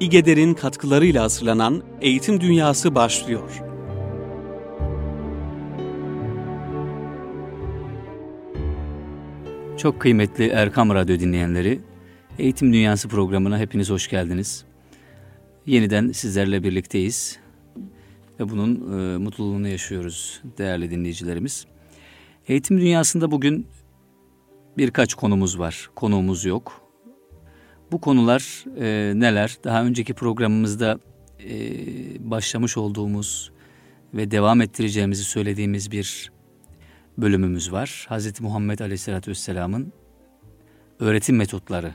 İGEDER'in katkılarıyla hazırlanan Eğitim Dünyası başlıyor. Çok kıymetli Erkam Radyo dinleyenleri, Eğitim Dünyası programına hepiniz hoş geldiniz. Yeniden sizlerle birlikteyiz ve bunun e, mutluluğunu yaşıyoruz değerli dinleyicilerimiz. Eğitim dünyasında bugün birkaç konumuz var, konuğumuz yok. Bu konular e, neler? Daha önceki programımızda e, başlamış olduğumuz ve devam ettireceğimizi söylediğimiz bir bölümümüz var. Hz. Muhammed Aleyhisselatü Vesselam'ın öğretim metotları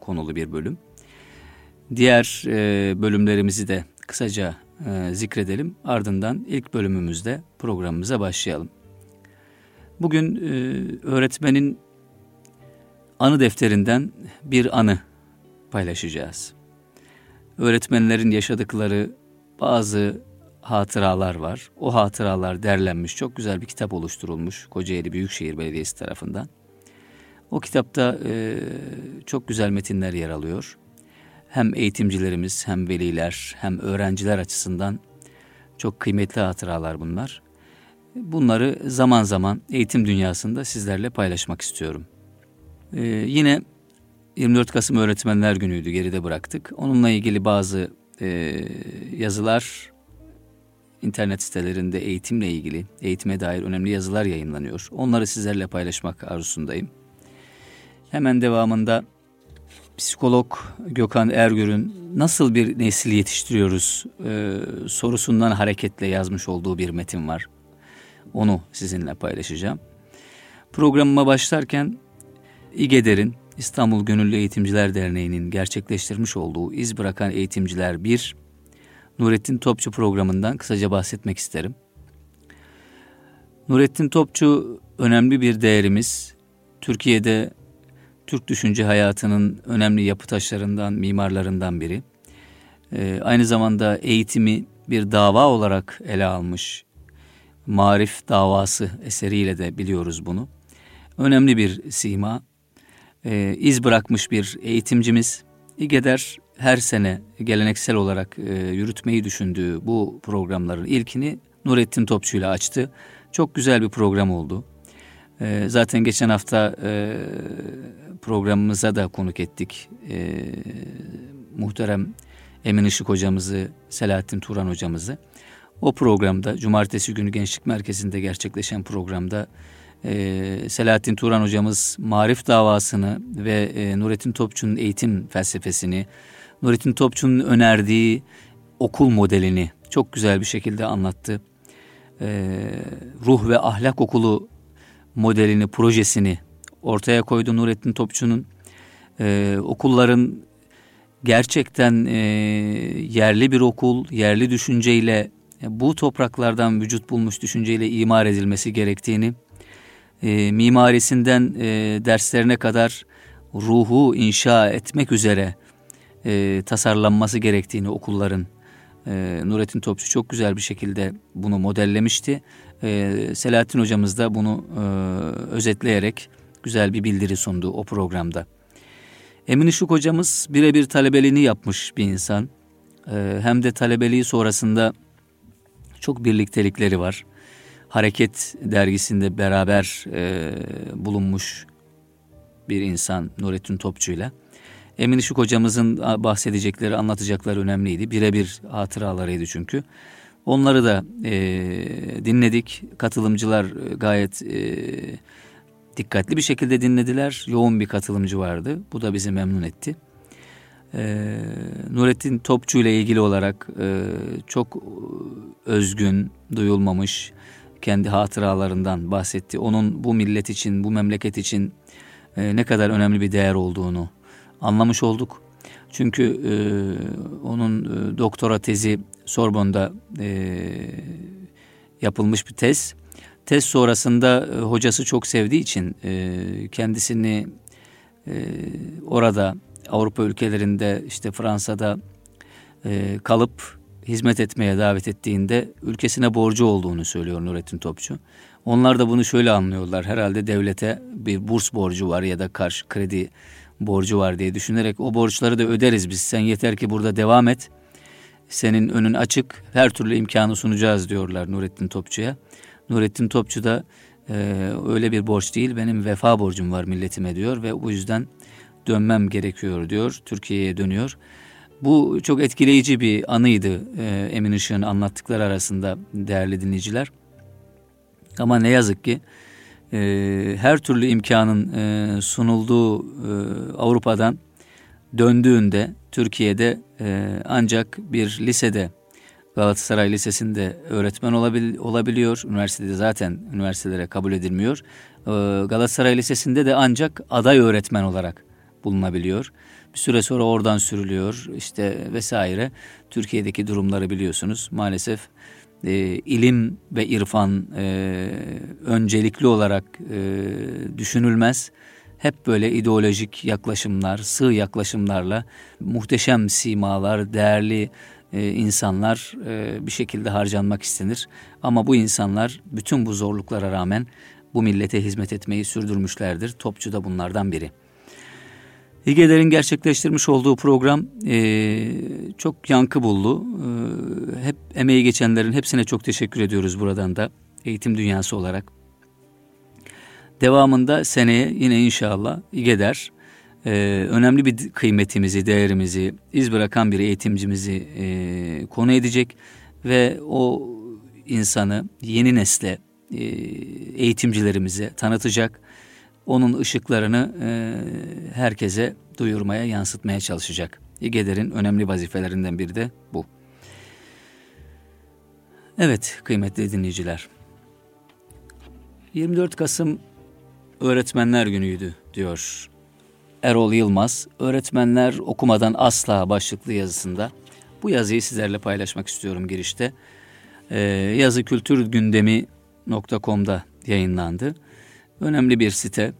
konulu bir bölüm. Diğer e, bölümlerimizi de kısaca e, zikredelim. Ardından ilk bölümümüzde programımıza başlayalım. Bugün e, öğretmenin anı defterinden bir anı paylaşacağız. Öğretmenlerin yaşadıkları bazı hatıralar var. O hatıralar derlenmiş, çok güzel bir kitap oluşturulmuş Kocaeli Büyükşehir Belediyesi tarafından. O kitapta e, çok güzel metinler yer alıyor. Hem eğitimcilerimiz, hem veliler, hem öğrenciler açısından çok kıymetli hatıralar bunlar. Bunları zaman zaman eğitim dünyasında sizlerle paylaşmak istiyorum. Ee, yine 24 Kasım Öğretmenler Günü'ydü geride bıraktık. Onunla ilgili bazı e, yazılar internet sitelerinde eğitimle ilgili, eğitime dair önemli yazılar yayınlanıyor. Onları sizlerle paylaşmak arzusundayım. Hemen devamında psikolog Gökhan Ergür'ün nasıl bir nesil yetiştiriyoruz e, sorusundan hareketle yazmış olduğu bir metin var. Onu sizinle paylaşacağım. Programıma başlarken İGEDER'in İstanbul Gönüllü Eğitimciler Derneği'nin gerçekleştirmiş olduğu İz Bırakan Eğitimciler 1 Nurettin Topçu programından kısaca bahsetmek isterim. Nurettin Topçu önemli bir değerimiz. Türkiye'de Türk düşünce hayatının önemli yapı taşlarından, mimarlarından biri. Ee, aynı zamanda eğitimi bir dava olarak ele almış. Marif davası eseriyle de biliyoruz bunu. Önemli bir sima e, iz bırakmış bir eğitimcimiz. İGEDER her sene geleneksel olarak e, yürütmeyi düşündüğü bu programların ilkini Nurettin Topçu ile açtı. Çok güzel bir program oldu. E, zaten geçen hafta e, programımıza da konuk ettik. E, muhterem Emin Işık hocamızı, Selahattin Turan hocamızı. O programda, Cumartesi günü Gençlik Merkezi'nde gerçekleşen programda e, Selahattin Turan hocamız marif davasını ve e, Nurettin Topçu'nun eğitim felsefesini, Nurettin Topçu'nun önerdiği okul modelini çok güzel bir şekilde anlattı. E, ruh ve ahlak okulu modelini, projesini ortaya koydu Nurettin Topçu'nun. E, okulların gerçekten e, yerli bir okul, yerli düşünceyle bu topraklardan vücut bulmuş düşünceyle imar edilmesi gerektiğini e, mimarisinden e, derslerine kadar ruhu inşa etmek üzere e, tasarlanması gerektiğini okulların e, Nurettin Topçu çok güzel bir şekilde bunu modellemişti. E, Selahattin hocamız da bunu e, özetleyerek güzel bir bildiri sundu o programda. Emin Işık hocamız birebir talebeliğini yapmış bir insan. E, hem de talebeliği sonrasında çok birliktelikleri var. Hareket dergisinde beraber e, bulunmuş bir insan Nurettin Topçu ile. Emin Işık hocamızın bahsedecekleri, anlatacakları önemliydi. Birebir hatıralarıydı çünkü. Onları da e, dinledik. Katılımcılar gayet e, dikkatli bir şekilde dinlediler. Yoğun bir katılımcı vardı. Bu da bizi memnun etti. E, Nurettin Topçu ile ilgili olarak e, çok özgün, duyulmamış, kendi hatıralarından bahsetti. Onun bu millet için, bu memleket için e, ne kadar önemli bir değer olduğunu anlamış olduk. Çünkü e, onun e, doktora tezi Sorbon'da e, yapılmış bir tez. Tez sonrasında e, hocası çok sevdiği için e, kendisini e, orada Avrupa ülkelerinde işte Fransa'da e, kalıp hizmet etmeye davet ettiğinde ülkesine borcu olduğunu söylüyor Nurettin Topçu. Onlar da bunu şöyle anlıyorlar. Herhalde devlete bir burs borcu var ya da karşı kredi borcu var diye düşünerek o borçları da öderiz biz. Sen yeter ki burada devam et. Senin önün açık. Her türlü imkanı sunacağız diyorlar Nurettin Topçu'ya. Nurettin Topçu da e, öyle bir borç değil benim vefa borcum var milletime diyor ve bu yüzden dönmem gerekiyor diyor. Türkiye'ye dönüyor. Bu çok etkileyici bir anıydı e, Emin Işık'ın anlattıkları arasında değerli dinleyiciler. Ama ne yazık ki e, her türlü imkanın e, sunulduğu e, Avrupa'dan döndüğünde Türkiye'de e, ancak bir lisede Galatasaray Lisesi'nde öğretmen olabil, olabiliyor. Üniversitede zaten üniversitelere kabul edilmiyor. E, Galatasaray Lisesi'nde de ancak aday öğretmen olarak bulunabiliyor. Bir süre sonra oradan sürülüyor işte vesaire. Türkiye'deki durumları biliyorsunuz. Maalesef e, ilim ve irfan e, öncelikli olarak e, düşünülmez. Hep böyle ideolojik yaklaşımlar, sığ yaklaşımlarla muhteşem simalar, değerli e, insanlar e, bir şekilde harcanmak istenir. Ama bu insanlar bütün bu zorluklara rağmen bu millete hizmet etmeyi sürdürmüşlerdir. Topçu da bunlardan biri. İGEDER'in gerçekleştirmiş olduğu program e, çok yankı buldu. E, hep emeği geçenlerin hepsine çok teşekkür ediyoruz buradan da eğitim dünyası olarak. Devamında seneye yine inşallah İGEDER e, önemli bir kıymetimizi, değerimizi, iz bırakan bir eğitimcimizi e, konu edecek ve o insanı yeni nesle, e, eğitimcilerimize tanıtacak onun ışıklarını e, herkese duyurmaya, yansıtmaya çalışacak. İGEDER'in önemli vazifelerinden biri de bu. Evet kıymetli dinleyiciler. 24 Kasım Öğretmenler Günü'ydü diyor Erol Yılmaz. Öğretmenler okumadan asla başlıklı yazısında. Bu yazıyı sizlerle paylaşmak istiyorum girişte. Ee, yazı kültür gündemi.com'da yayınlandı. Önemli bir site.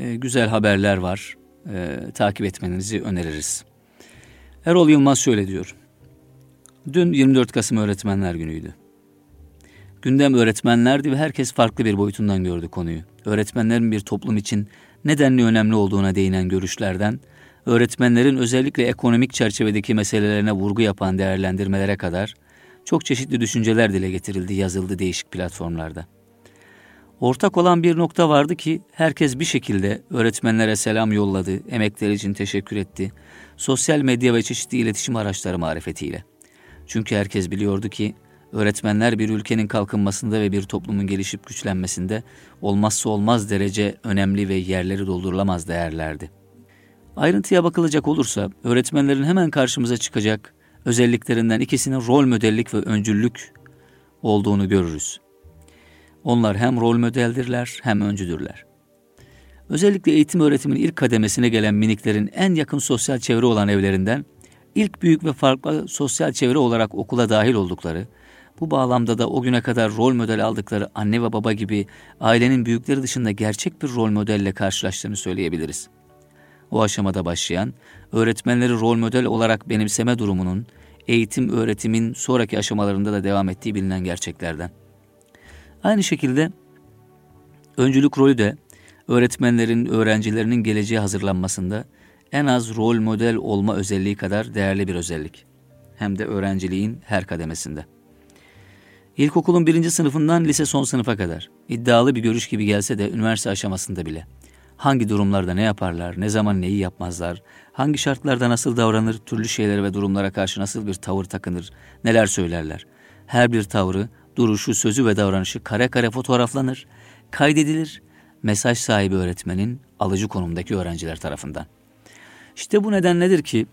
E, güzel haberler var. E, takip etmenizi öneririz. Erol Yılmaz şöyle diyor. Dün 24 Kasım Öğretmenler Günü'ydü. Gündem öğretmenlerdi ve herkes farklı bir boyutundan gördü konuyu. Öğretmenlerin bir toplum için nedenli önemli olduğuna değinen görüşlerden, öğretmenlerin özellikle ekonomik çerçevedeki meselelerine vurgu yapan değerlendirmelere kadar çok çeşitli düşünceler dile getirildi, yazıldı değişik platformlarda. Ortak olan bir nokta vardı ki herkes bir şekilde öğretmenlere selam yolladı, emekleri için teşekkür etti. Sosyal medya ve çeşitli iletişim araçları marifetiyle. Çünkü herkes biliyordu ki öğretmenler bir ülkenin kalkınmasında ve bir toplumun gelişip güçlenmesinde olmazsa olmaz derece önemli ve yerleri doldurulamaz değerlerdi. Ayrıntıya bakılacak olursa öğretmenlerin hemen karşımıza çıkacak özelliklerinden ikisinin rol modellik ve öncüllük olduğunu görürüz. Onlar hem rol modeldirler hem öncüdürler. Özellikle eğitim öğretimin ilk kademesine gelen miniklerin en yakın sosyal çevre olan evlerinden ilk büyük ve farklı sosyal çevre olarak okula dahil oldukları, bu bağlamda da o güne kadar rol model aldıkları anne ve baba gibi ailenin büyükleri dışında gerçek bir rol modelle karşılaştığını söyleyebiliriz. O aşamada başlayan, öğretmenleri rol model olarak benimseme durumunun, eğitim öğretimin sonraki aşamalarında da devam ettiği bilinen gerçeklerden. Aynı şekilde öncülük rolü de öğretmenlerin, öğrencilerinin geleceğe hazırlanmasında en az rol model olma özelliği kadar değerli bir özellik. Hem de öğrenciliğin her kademesinde. İlkokulun birinci sınıfından lise son sınıfa kadar iddialı bir görüş gibi gelse de üniversite aşamasında bile hangi durumlarda ne yaparlar, ne zaman neyi yapmazlar, hangi şartlarda nasıl davranır, türlü şeylere ve durumlara karşı nasıl bir tavır takınır, neler söylerler. Her bir tavrı duruşu, sözü ve davranışı kare kare fotoğraflanır, kaydedilir mesaj sahibi öğretmenin alıcı konumdaki öğrenciler tarafından. İşte bu neden nedir ki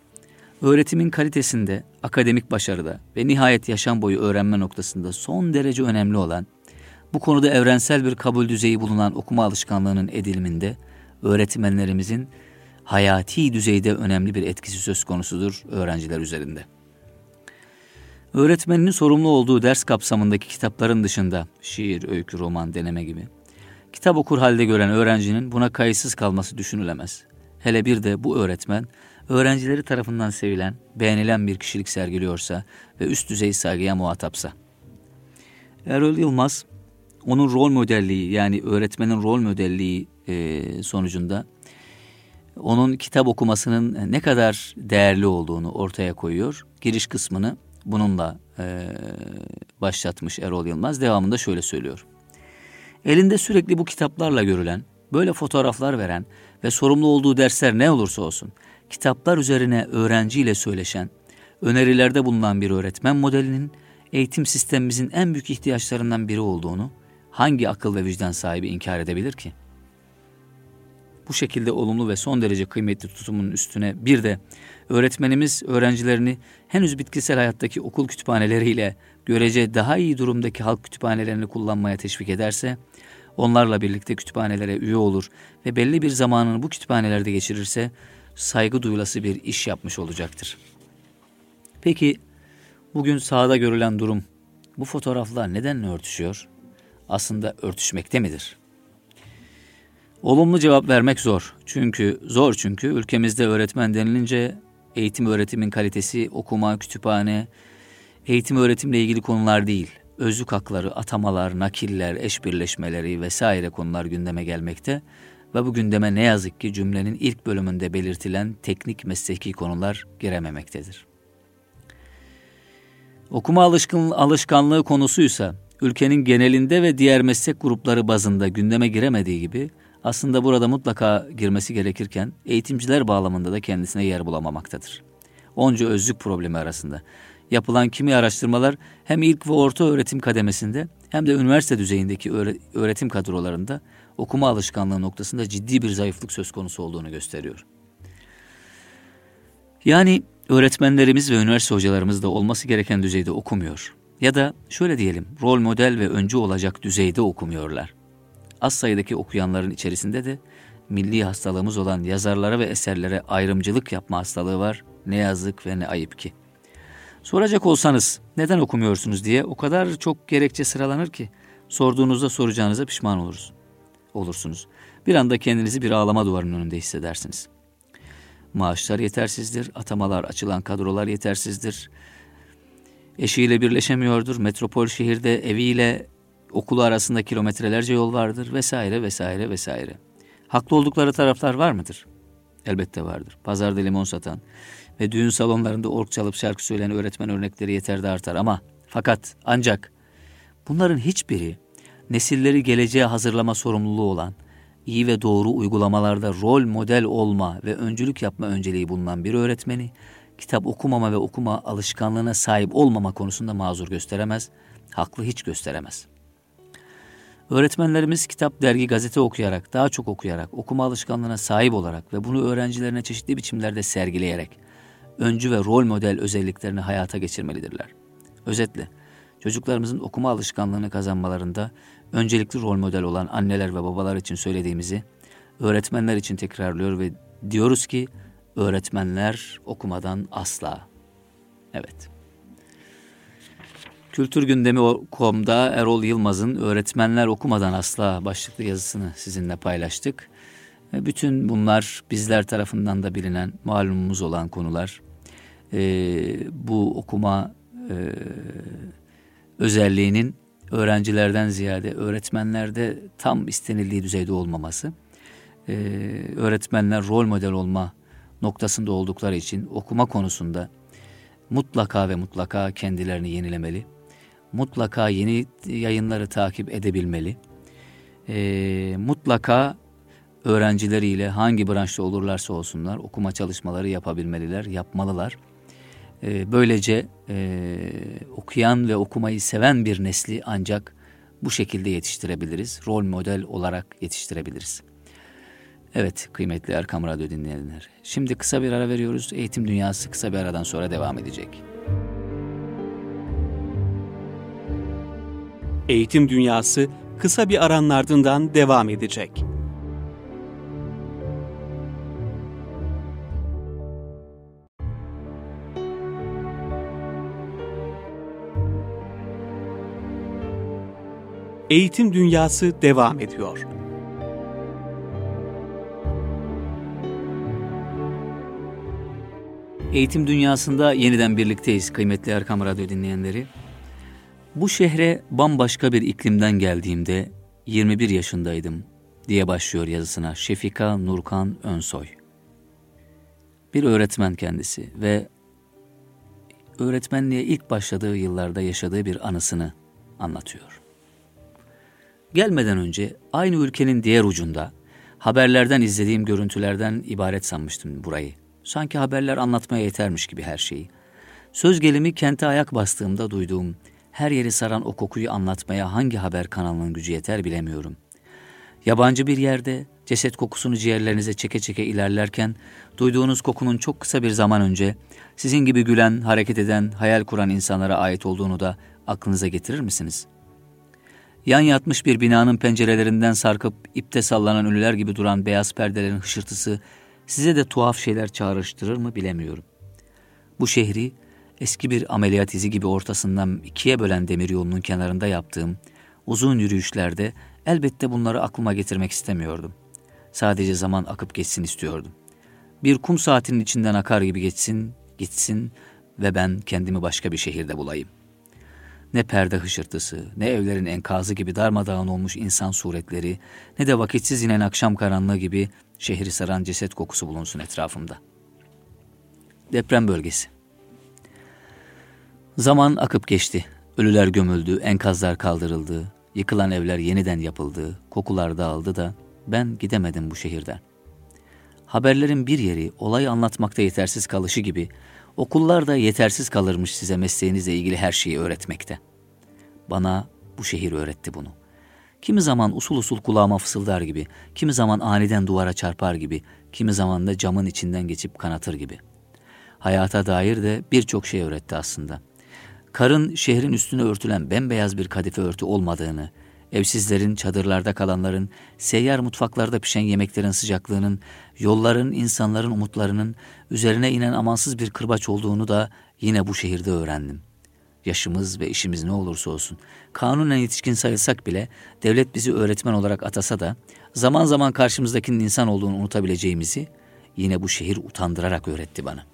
öğretimin kalitesinde, akademik başarıda ve nihayet yaşam boyu öğrenme noktasında son derece önemli olan, bu konuda evrensel bir kabul düzeyi bulunan okuma alışkanlığının ediliminde öğretmenlerimizin hayati düzeyde önemli bir etkisi söz konusudur öğrenciler üzerinde. Öğretmeninin sorumlu olduğu ders kapsamındaki kitapların dışında şiir, öykü, roman, deneme gibi kitap okur halde gören öğrencinin buna kayıtsız kalması düşünülemez. Hele bir de bu öğretmen öğrencileri tarafından sevilen, beğenilen bir kişilik sergiliyorsa ve üst düzey saygıya muhatapsa. Erol Yılmaz onun rol modelliği yani öğretmenin rol modelliği e, sonucunda onun kitap okumasının ne kadar değerli olduğunu ortaya koyuyor. Giriş kısmını bununla e, başlatmış Erol Yılmaz. Devamında şöyle söylüyor. Elinde sürekli bu kitaplarla görülen, böyle fotoğraflar veren ve sorumlu olduğu dersler ne olursa olsun, kitaplar üzerine öğrenciyle söyleşen, önerilerde bulunan bir öğretmen modelinin eğitim sistemimizin en büyük ihtiyaçlarından biri olduğunu hangi akıl ve vicdan sahibi inkar edebilir ki? Bu şekilde olumlu ve son derece kıymetli tutumun üstüne bir de öğretmenimiz öğrencilerini henüz bitkisel hayattaki okul kütüphaneleriyle görece daha iyi durumdaki halk kütüphanelerini kullanmaya teşvik ederse, onlarla birlikte kütüphanelere üye olur ve belli bir zamanını bu kütüphanelerde geçirirse saygı duyulası bir iş yapmış olacaktır. Peki bugün sahada görülen durum bu fotoğraflar neden örtüşüyor? Aslında örtüşmekte midir? Olumlu cevap vermek zor. Çünkü zor çünkü ülkemizde öğretmen denilince eğitim öğretimin kalitesi, okuma, kütüphane, eğitim öğretimle ilgili konular değil. Özlük hakları, atamalar, nakiller, eş birleşmeleri vesaire konular gündeme gelmekte ve bu gündeme ne yazık ki cümlenin ilk bölümünde belirtilen teknik mesleki konular girememektedir. Okuma alışkın, alışkanlığı konusuysa ülkenin genelinde ve diğer meslek grupları bazında gündeme giremediği gibi aslında burada mutlaka girmesi gerekirken eğitimciler bağlamında da kendisine yer bulamamaktadır. Onca özlük problemi arasında. Yapılan kimi araştırmalar hem ilk ve orta öğretim kademesinde hem de üniversite düzeyindeki öğretim kadrolarında okuma alışkanlığı noktasında ciddi bir zayıflık söz konusu olduğunu gösteriyor. Yani öğretmenlerimiz ve üniversite hocalarımız da olması gereken düzeyde okumuyor. Ya da şöyle diyelim, rol model ve öncü olacak düzeyde okumuyorlar. Az sayıdaki okuyanların içerisinde de milli hastalığımız olan yazarlara ve eserlere ayrımcılık yapma hastalığı var. Ne yazık ve ne ayıp ki. Soracak olsanız neden okumuyorsunuz diye o kadar çok gerekçe sıralanır ki sorduğunuzda soracağınıza pişman oluruz. olursunuz. Bir anda kendinizi bir ağlama duvarının önünde hissedersiniz. Maaşlar yetersizdir, atamalar açılan kadrolar yetersizdir. Eşiyle birleşemiyordur, metropol şehirde eviyle okulu arasında kilometrelerce yol vardır vesaire vesaire vesaire. Haklı oldukları taraflar var mıdır? Elbette vardır. Pazarda limon satan ve düğün salonlarında ork çalıp şarkı söyleyen öğretmen örnekleri yeter de artar ama fakat ancak bunların hiçbiri nesilleri geleceğe hazırlama sorumluluğu olan, iyi ve doğru uygulamalarda rol model olma ve öncülük yapma önceliği bulunan bir öğretmeni, kitap okumama ve okuma alışkanlığına sahip olmama konusunda mazur gösteremez, haklı hiç gösteremez. Öğretmenlerimiz kitap, dergi, gazete okuyarak, daha çok okuyarak, okuma alışkanlığına sahip olarak ve bunu öğrencilerine çeşitli biçimlerde sergileyerek öncü ve rol model özelliklerini hayata geçirmelidirler. Özetle, çocuklarımızın okuma alışkanlığını kazanmalarında öncelikli rol model olan anneler ve babalar için söylediğimizi öğretmenler için tekrarlıyor ve diyoruz ki öğretmenler okumadan asla. Evet. Kültür Gündemi.com'da Erol Yılmaz'ın Öğretmenler Okumadan Asla başlıklı yazısını sizinle paylaştık. Bütün bunlar bizler tarafından da bilinen, malumumuz olan konular. Ee, bu okuma e, özelliğinin öğrencilerden ziyade öğretmenlerde tam istenildiği düzeyde olmaması. Ee, öğretmenler rol model olma noktasında oldukları için okuma konusunda mutlaka ve mutlaka kendilerini yenilemeli mutlaka yeni yayınları takip edebilmeli. E, mutlaka öğrencileriyle hangi branşta olurlarsa olsunlar okuma çalışmaları yapabilmeliler, yapmalılar. E, böylece e, okuyan ve okumayı seven bir nesli ancak bu şekilde yetiştirebiliriz. Rol model olarak yetiştirebiliriz. Evet kıymetli Erkam Radyo dinleyenler. Şimdi kısa bir ara veriyoruz. Eğitim Dünyası kısa bir aradan sonra devam edecek. Eğitim Dünyası kısa bir aranın ardından devam edecek. Eğitim Dünyası devam ediyor. Eğitim dünyasında yeniden birlikteyiz kıymetli Erkam Radyo dinleyenleri. Bu şehre bambaşka bir iklimden geldiğimde 21 yaşındaydım diye başlıyor yazısına Şefika Nurkan Önsoy. Bir öğretmen kendisi ve öğretmenliğe ilk başladığı yıllarda yaşadığı bir anısını anlatıyor. Gelmeden önce aynı ülkenin diğer ucunda haberlerden izlediğim görüntülerden ibaret sanmıştım burayı. Sanki haberler anlatmaya yetermiş gibi her şeyi. Söz gelimi kente ayak bastığımda duyduğum her yeri saran o kokuyu anlatmaya hangi haber kanalının gücü yeter bilemiyorum. Yabancı bir yerde ceset kokusunu ciğerlerinize çeke çeke ilerlerken duyduğunuz kokunun çok kısa bir zaman önce sizin gibi gülen, hareket eden, hayal kuran insanlara ait olduğunu da aklınıza getirir misiniz? Yan yatmış bir binanın pencerelerinden sarkıp ipte sallanan ölüler gibi duran beyaz perdelerin hışırtısı size de tuhaf şeyler çağrıştırır mı bilemiyorum. Bu şehri eski bir ameliyat izi gibi ortasından ikiye bölen demiryolunun kenarında yaptığım uzun yürüyüşlerde elbette bunları aklıma getirmek istemiyordum. Sadece zaman akıp geçsin istiyordum. Bir kum saatinin içinden akar gibi geçsin, gitsin ve ben kendimi başka bir şehirde bulayım. Ne perde hışırtısı, ne evlerin enkazı gibi darmadağın olmuş insan suretleri, ne de vakitsiz inen akşam karanlığı gibi şehri saran ceset kokusu bulunsun etrafımda. Deprem bölgesi. Zaman akıp geçti. Ölüler gömüldü, enkazlar kaldırıldı, yıkılan evler yeniden yapıldı, kokular dağıldı da ben gidemedim bu şehirden. Haberlerin bir yeri olayı anlatmakta yetersiz kalışı gibi okullar da yetersiz kalırmış size mesleğinizle ilgili her şeyi öğretmekte. Bana bu şehir öğretti bunu. Kimi zaman usul usul kulağıma fısıldar gibi, kimi zaman aniden duvara çarpar gibi, kimi zaman da camın içinden geçip kanatır gibi. Hayata dair de birçok şey öğretti aslında. Karın şehrin üstüne örtülen bembeyaz bir kadife örtü olmadığını, evsizlerin, çadırlarda kalanların, seyyar mutfaklarda pişen yemeklerin sıcaklığının, yolların, insanların umutlarının üzerine inen amansız bir kırbaç olduğunu da yine bu şehirde öğrendim. Yaşımız ve işimiz ne olursa olsun, kanunen yetişkin sayılsak bile devlet bizi öğretmen olarak atasa da zaman zaman karşımızdakinin insan olduğunu unutabileceğimizi yine bu şehir utandırarak öğretti bana.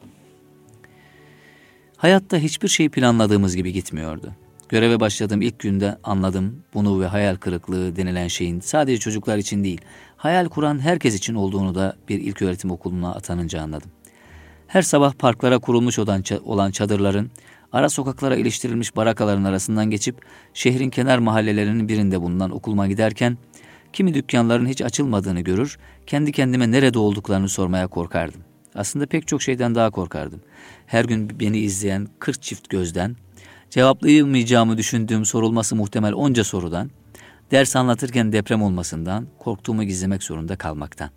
Hayatta hiçbir şey planladığımız gibi gitmiyordu. Göreve başladığım ilk günde anladım bunu ve hayal kırıklığı denilen şeyin sadece çocuklar için değil, hayal kuran herkes için olduğunu da bir ilk öğretim okuluna atanınca anladım. Her sabah parklara kurulmuş olan çadırların, ara sokaklara iliştirilmiş barakaların arasından geçip şehrin kenar mahallelerinin birinde bulunan okuluma giderken kimi dükkanların hiç açılmadığını görür, kendi kendime nerede olduklarını sormaya korkardım. Aslında pek çok şeyden daha korkardım. Her gün beni izleyen 40 çift gözden, cevaplayamayacağımı düşündüğüm sorulması muhtemel onca sorudan, ders anlatırken deprem olmasından, korktuğumu gizlemek zorunda kalmaktan.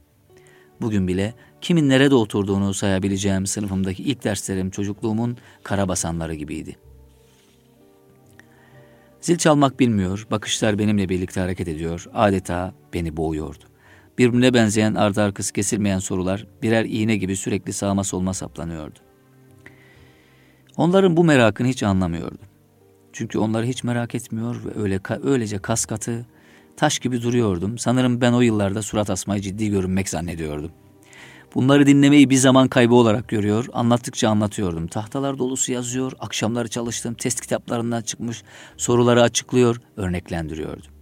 Bugün bile kimin nerede oturduğunu sayabileceğim sınıfımdaki ilk derslerim çocukluğumun karabasanları gibiydi. Zil çalmak bilmiyor, bakışlar benimle birlikte hareket ediyor, adeta beni boğuyordu. Birbirine benzeyen ardı arkası kesilmeyen sorular birer iğne gibi sürekli sağma solma saplanıyordu. Onların bu merakını hiç anlamıyordum. Çünkü onları hiç merak etmiyor ve öyle öylece kas katı, taş gibi duruyordum. Sanırım ben o yıllarda surat asmayı ciddi görünmek zannediyordum. Bunları dinlemeyi bir zaman kaybı olarak görüyor, anlattıkça anlatıyordum. Tahtalar dolusu yazıyor, akşamları çalıştım, test kitaplarından çıkmış soruları açıklıyor, örneklendiriyordum.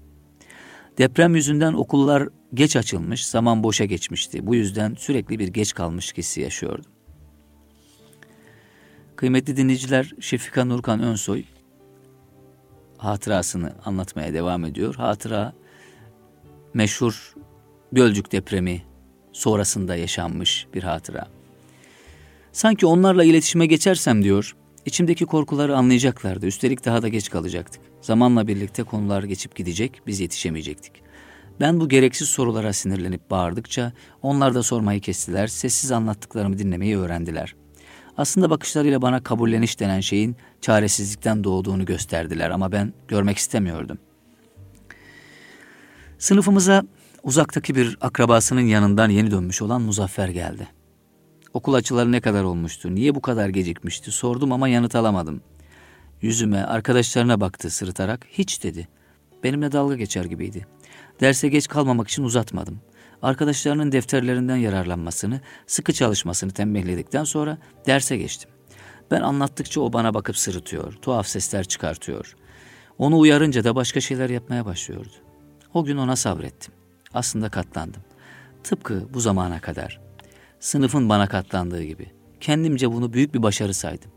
Deprem yüzünden okullar geç açılmış, zaman boşa geçmişti. Bu yüzden sürekli bir geç kalmış hissi yaşıyordum. Kıymetli dinleyiciler, Şefika Nurkan Önsoy hatırasını anlatmaya devam ediyor. Hatıra meşhur Gölcük depremi sonrasında yaşanmış bir hatıra. Sanki onlarla iletişime geçersem diyor, içimdeki korkuları anlayacaklardı. Üstelik daha da geç kalacaktık. Zamanla birlikte konular geçip gidecek, biz yetişemeyecektik. Ben bu gereksiz sorulara sinirlenip bağırdıkça onlar da sormayı kestiler, sessiz anlattıklarımı dinlemeyi öğrendiler. Aslında bakışlarıyla bana kabulleniş denen şeyin çaresizlikten doğduğunu gösterdiler ama ben görmek istemiyordum. Sınıfımıza uzaktaki bir akrabasının yanından yeni dönmüş olan Muzaffer geldi. Okul açıları ne kadar olmuştu, niye bu kadar gecikmişti sordum ama yanıt alamadım. Yüzüme, arkadaşlarına baktı sırıtarak, hiç dedi. Benimle dalga geçer gibiydi. Derse geç kalmamak için uzatmadım. Arkadaşlarının defterlerinden yararlanmasını, sıkı çalışmasını tembihledikten sonra derse geçtim. Ben anlattıkça o bana bakıp sırıtıyor, tuhaf sesler çıkartıyor. Onu uyarınca da başka şeyler yapmaya başlıyordu. O gün ona sabrettim. Aslında katlandım. Tıpkı bu zamana kadar. Sınıfın bana katlandığı gibi. Kendimce bunu büyük bir başarı saydım.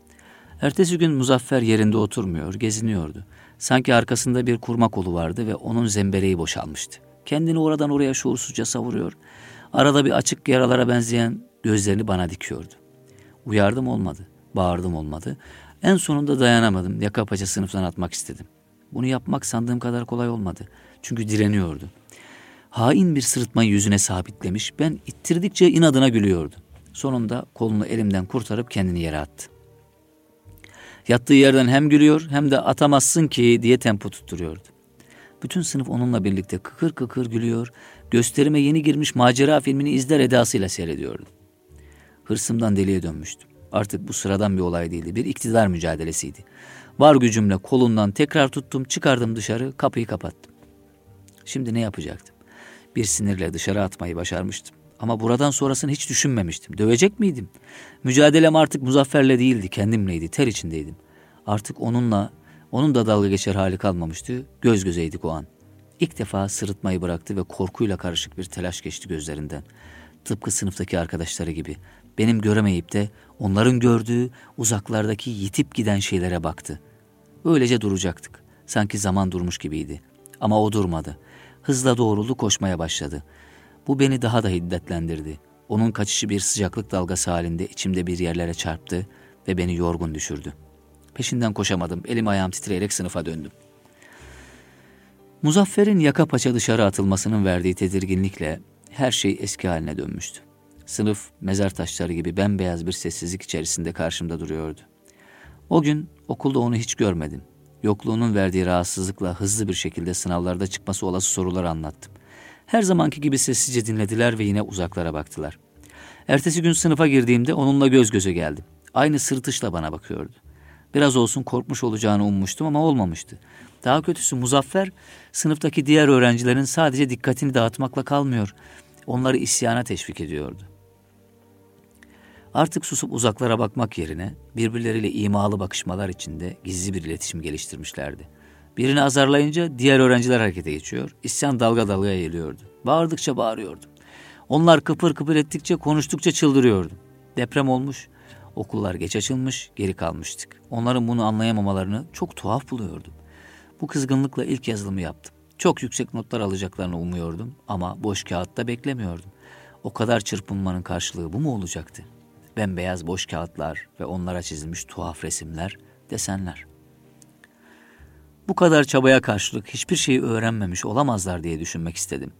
Ertesi gün Muzaffer yerinde oturmuyor, geziniyordu. Sanki arkasında bir kurma kolu vardı ve onun zembereği boşalmıştı. Kendini oradan oraya şuursuzca savuruyor. Arada bir açık yaralara benzeyen gözlerini bana dikiyordu. Uyardım olmadı, bağırdım olmadı. En sonunda dayanamadım, yaka paça sınıftan atmak istedim. Bunu yapmak sandığım kadar kolay olmadı. Çünkü direniyordu. Hain bir sırıtmayı yüzüne sabitlemiş, ben ittirdikçe inadına gülüyordu. Sonunda kolunu elimden kurtarıp kendini yere attı. Yattığı yerden hem gülüyor hem de atamazsın ki diye tempo tutturuyordu. Bütün sınıf onunla birlikte kıkır kıkır gülüyor, gösterime yeni girmiş macera filmini izler edasıyla seyrediyordu. Hırsımdan deliye dönmüştüm. Artık bu sıradan bir olay değildi, bir iktidar mücadelesiydi. Var gücümle kolundan tekrar tuttum, çıkardım dışarı, kapıyı kapattım. Şimdi ne yapacaktım? Bir sinirle dışarı atmayı başarmıştım. Ama buradan sonrasını hiç düşünmemiştim. Dövecek miydim? Mücadelem artık Muzaffer'le değildi, kendimleydi, ter içindeydim. Artık onunla, onun da dalga geçer hali kalmamıştı. Göz gözeydik o an. İlk defa sırıtmayı bıraktı ve korkuyla karışık bir telaş geçti gözlerinden. Tıpkı sınıftaki arkadaşları gibi. Benim göremeyip de onların gördüğü uzaklardaki yitip giden şeylere baktı. Öylece duracaktık. Sanki zaman durmuş gibiydi. Ama o durmadı. Hızla doğruldu koşmaya başladı. Bu beni daha da hiddetlendirdi. Onun kaçışı bir sıcaklık dalgası halinde içimde bir yerlere çarptı ve beni yorgun düşürdü. Peşinden koşamadım. Elim ayağım titreyerek sınıfa döndüm. Muzaffer'in yaka paça dışarı atılmasının verdiği tedirginlikle her şey eski haline dönmüştü. Sınıf mezar taşları gibi bembeyaz bir sessizlik içerisinde karşımda duruyordu. O gün okulda onu hiç görmedim. Yokluğunun verdiği rahatsızlıkla hızlı bir şekilde sınavlarda çıkması olası soruları anlattım. Her zamanki gibi sessizce dinlediler ve yine uzaklara baktılar. Ertesi gün sınıfa girdiğimde onunla göz göze geldim. Aynı sırtışla bana bakıyordu. Biraz olsun korkmuş olacağını ummuştum ama olmamıştı. Daha kötüsü Muzaffer, sınıftaki diğer öğrencilerin sadece dikkatini dağıtmakla kalmıyor, onları isyana teşvik ediyordu. Artık susup uzaklara bakmak yerine birbirleriyle imalı bakışmalar içinde gizli bir iletişim geliştirmişlerdi. Birini azarlayınca diğer öğrenciler harekete geçiyor. İsyan dalga dalga yayılıyordu. Bağırdıkça bağırıyordum. Onlar kıpır kıpır ettikçe konuştukça çıldırıyordum. Deprem olmuş, okullar geç açılmış, geri kalmıştık. Onların bunu anlayamamalarını çok tuhaf buluyordum. Bu kızgınlıkla ilk yazılımı yaptım. Çok yüksek notlar alacaklarını umuyordum ama boş kağıtta beklemiyordum. O kadar çırpınmanın karşılığı bu mu olacaktı? Bembeyaz boş kağıtlar ve onlara çizilmiş tuhaf resimler, desenler. Bu kadar çabaya karşılık hiçbir şeyi öğrenmemiş olamazlar diye düşünmek istedim.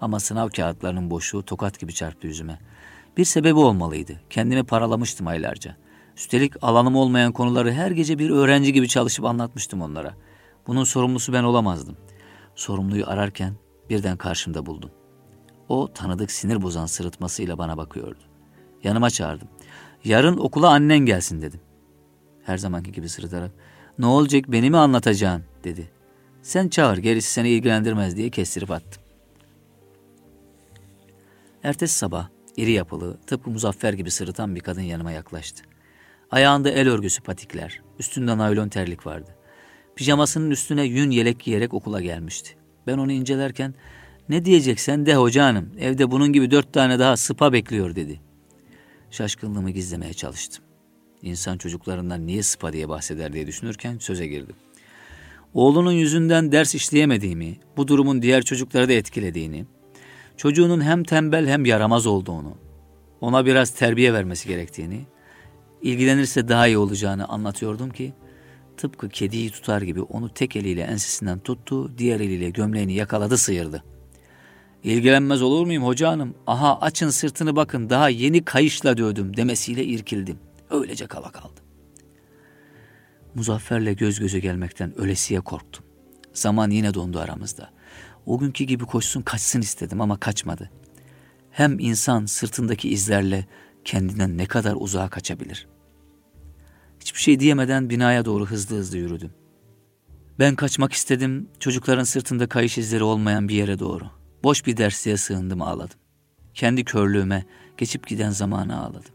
Ama sınav kağıtlarının boşluğu tokat gibi çarptı yüzüme. Bir sebebi olmalıydı. Kendimi paralamıştım aylarca. Üstelik alanım olmayan konuları her gece bir öğrenci gibi çalışıp anlatmıştım onlara. Bunun sorumlusu ben olamazdım. Sorumluyu ararken birden karşımda buldum. O tanıdık sinir bozan sırıtmasıyla bana bakıyordu. Yanıma çağırdım. Yarın okula annen gelsin dedim. Her zamanki gibi sırıtarak ne olacak beni mi anlatacaksın dedi. Sen çağır gerisi seni ilgilendirmez diye kestirip attım. Ertesi sabah iri yapılı tıpkı muzaffer gibi sırıtan bir kadın yanıma yaklaştı. Ayağında el örgüsü patikler, üstünde naylon terlik vardı. Pijamasının üstüne yün yelek giyerek okula gelmişti. Ben onu incelerken ne diyeceksen de hoca hanım evde bunun gibi dört tane daha sıpa bekliyor dedi. Şaşkınlığımı gizlemeye çalıştım. İnsan çocuklarından niye sıpa diye bahseder diye düşünürken söze girdim. Oğlunun yüzünden ders işleyemediğimi, bu durumun diğer çocukları da etkilediğini, çocuğunun hem tembel hem yaramaz olduğunu, ona biraz terbiye vermesi gerektiğini, ilgilenirse daha iyi olacağını anlatıyordum ki, tıpkı kediyi tutar gibi onu tek eliyle ensesinden tuttu, diğer eliyle gömleğini yakaladı sıyırdı. İlgilenmez olur muyum hoca hanım? Aha açın sırtını bakın daha yeni kayışla dövdüm demesiyle irkildim. Öylece kala kaldım. Muzaffer'le göz göze gelmekten ölesiye korktum. Zaman yine dondu aramızda. O günkü gibi koşsun kaçsın istedim ama kaçmadı. Hem insan sırtındaki izlerle kendinden ne kadar uzağa kaçabilir? Hiçbir şey diyemeden binaya doğru hızlı hızlı yürüdüm. Ben kaçmak istedim, çocukların sırtında kayış izleri olmayan bir yere doğru. Boş bir dersliğe sığındım ağladım. Kendi körlüğüme, geçip giden zamana ağladım.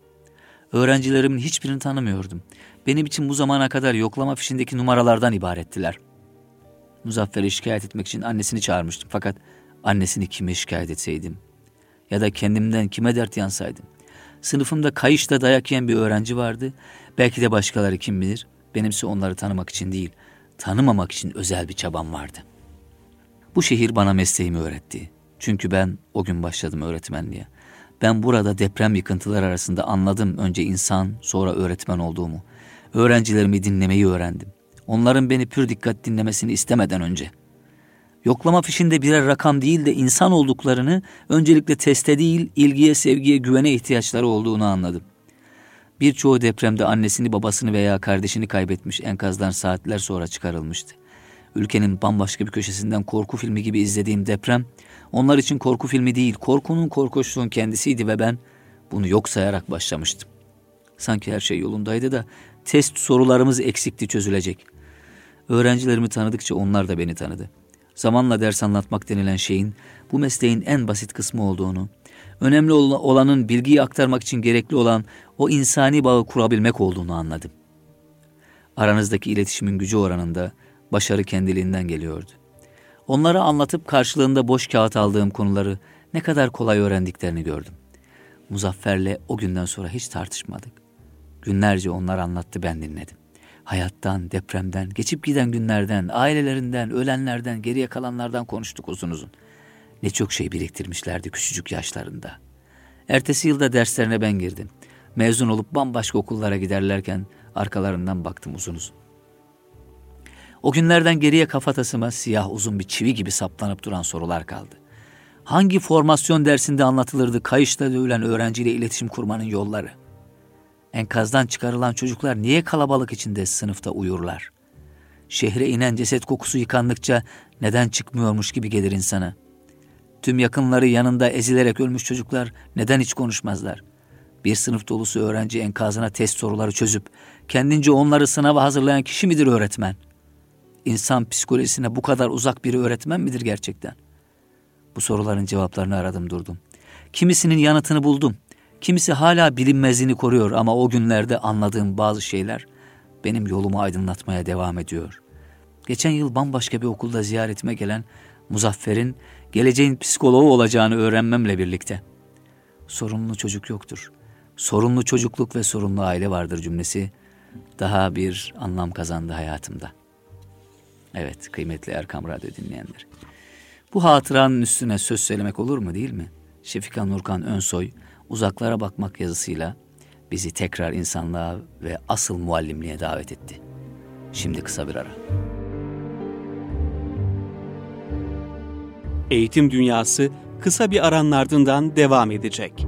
Öğrencilerimin hiçbirini tanımıyordum. Benim için bu zamana kadar yoklama fişindeki numaralardan ibarettiler. Muzaffer'i şikayet etmek için annesini çağırmıştım fakat annesini kime şikayet etseydim ya da kendimden kime dert yansaydım. Sınıfımda kayışla dayak yiyen bir öğrenci vardı. Belki de başkaları kim bilir. Benimse onları tanımak için değil, tanımamak için özel bir çabam vardı. Bu şehir bana mesleğimi öğretti. Çünkü ben o gün başladım öğretmenliğe. Ben burada deprem yıkıntılar arasında anladım önce insan sonra öğretmen olduğumu. Öğrencilerimi dinlemeyi öğrendim. Onların beni pür dikkat dinlemesini istemeden önce. Yoklama fişinde birer rakam değil de insan olduklarını öncelikle teste değil ilgiye, sevgiye, güvene ihtiyaçları olduğunu anladım. Birçoğu depremde annesini, babasını veya kardeşini kaybetmiş enkazdan saatler sonra çıkarılmıştı. Ülkenin bambaşka bir köşesinden korku filmi gibi izlediğim deprem, onlar için korku filmi değil, korkunun korkunçluğun kendisiydi ve ben bunu yok sayarak başlamıştım. Sanki her şey yolundaydı da test sorularımız eksikti çözülecek. Öğrencilerimi tanıdıkça onlar da beni tanıdı. Zamanla ders anlatmak denilen şeyin bu mesleğin en basit kısmı olduğunu, önemli olanın bilgiyi aktarmak için gerekli olan o insani bağı kurabilmek olduğunu anladım. Aranızdaki iletişimin gücü oranında başarı kendiliğinden geliyordu. Onlara anlatıp karşılığında boş kağıt aldığım konuları ne kadar kolay öğrendiklerini gördüm. Muzaffer'le o günden sonra hiç tartışmadık. Günlerce onlar anlattı ben dinledim. Hayattan, depremden, geçip giden günlerden, ailelerinden, ölenlerden, geriye kalanlardan konuştuk uzun uzun. Ne çok şey biriktirmişlerdi küçücük yaşlarında. Ertesi yılda derslerine ben girdim. Mezun olup bambaşka okullara giderlerken arkalarından baktım uzun uzun. O günlerden geriye kafatasıma siyah uzun bir çivi gibi saplanıp duran sorular kaldı. Hangi formasyon dersinde anlatılırdı kayışla dövülen öğrenciyle iletişim kurmanın yolları? Enkazdan çıkarılan çocuklar niye kalabalık içinde sınıfta uyurlar? Şehre inen ceset kokusu yıkandıkça neden çıkmıyormuş gibi gelir insana. Tüm yakınları yanında ezilerek ölmüş çocuklar neden hiç konuşmazlar? Bir sınıf dolusu öğrenci enkazına test soruları çözüp kendince onları sınava hazırlayan kişi midir öğretmen? İnsan psikolojisine bu kadar uzak bir öğretmen midir gerçekten? Bu soruların cevaplarını aradım durdum. Kimisinin yanıtını buldum. Kimisi hala bilinmezliğini koruyor ama o günlerde anladığım bazı şeyler benim yolumu aydınlatmaya devam ediyor. Geçen yıl bambaşka bir okulda ziyaretime gelen Muzaffer'in geleceğin psikoloğu olacağını öğrenmemle birlikte. Sorunlu çocuk yoktur. Sorunlu çocukluk ve sorunlu aile vardır cümlesi daha bir anlam kazandı hayatımda. Evet kıymetli Erkam Radyo dinleyenler. Bu hatıranın üstüne söz söylemek olur mu değil mi? Şefika Nurkan Önsoy uzaklara bakmak yazısıyla bizi tekrar insanlığa ve asıl muallimliğe davet etti. Şimdi kısa bir ara. Eğitim Dünyası kısa bir aranın ardından devam edecek.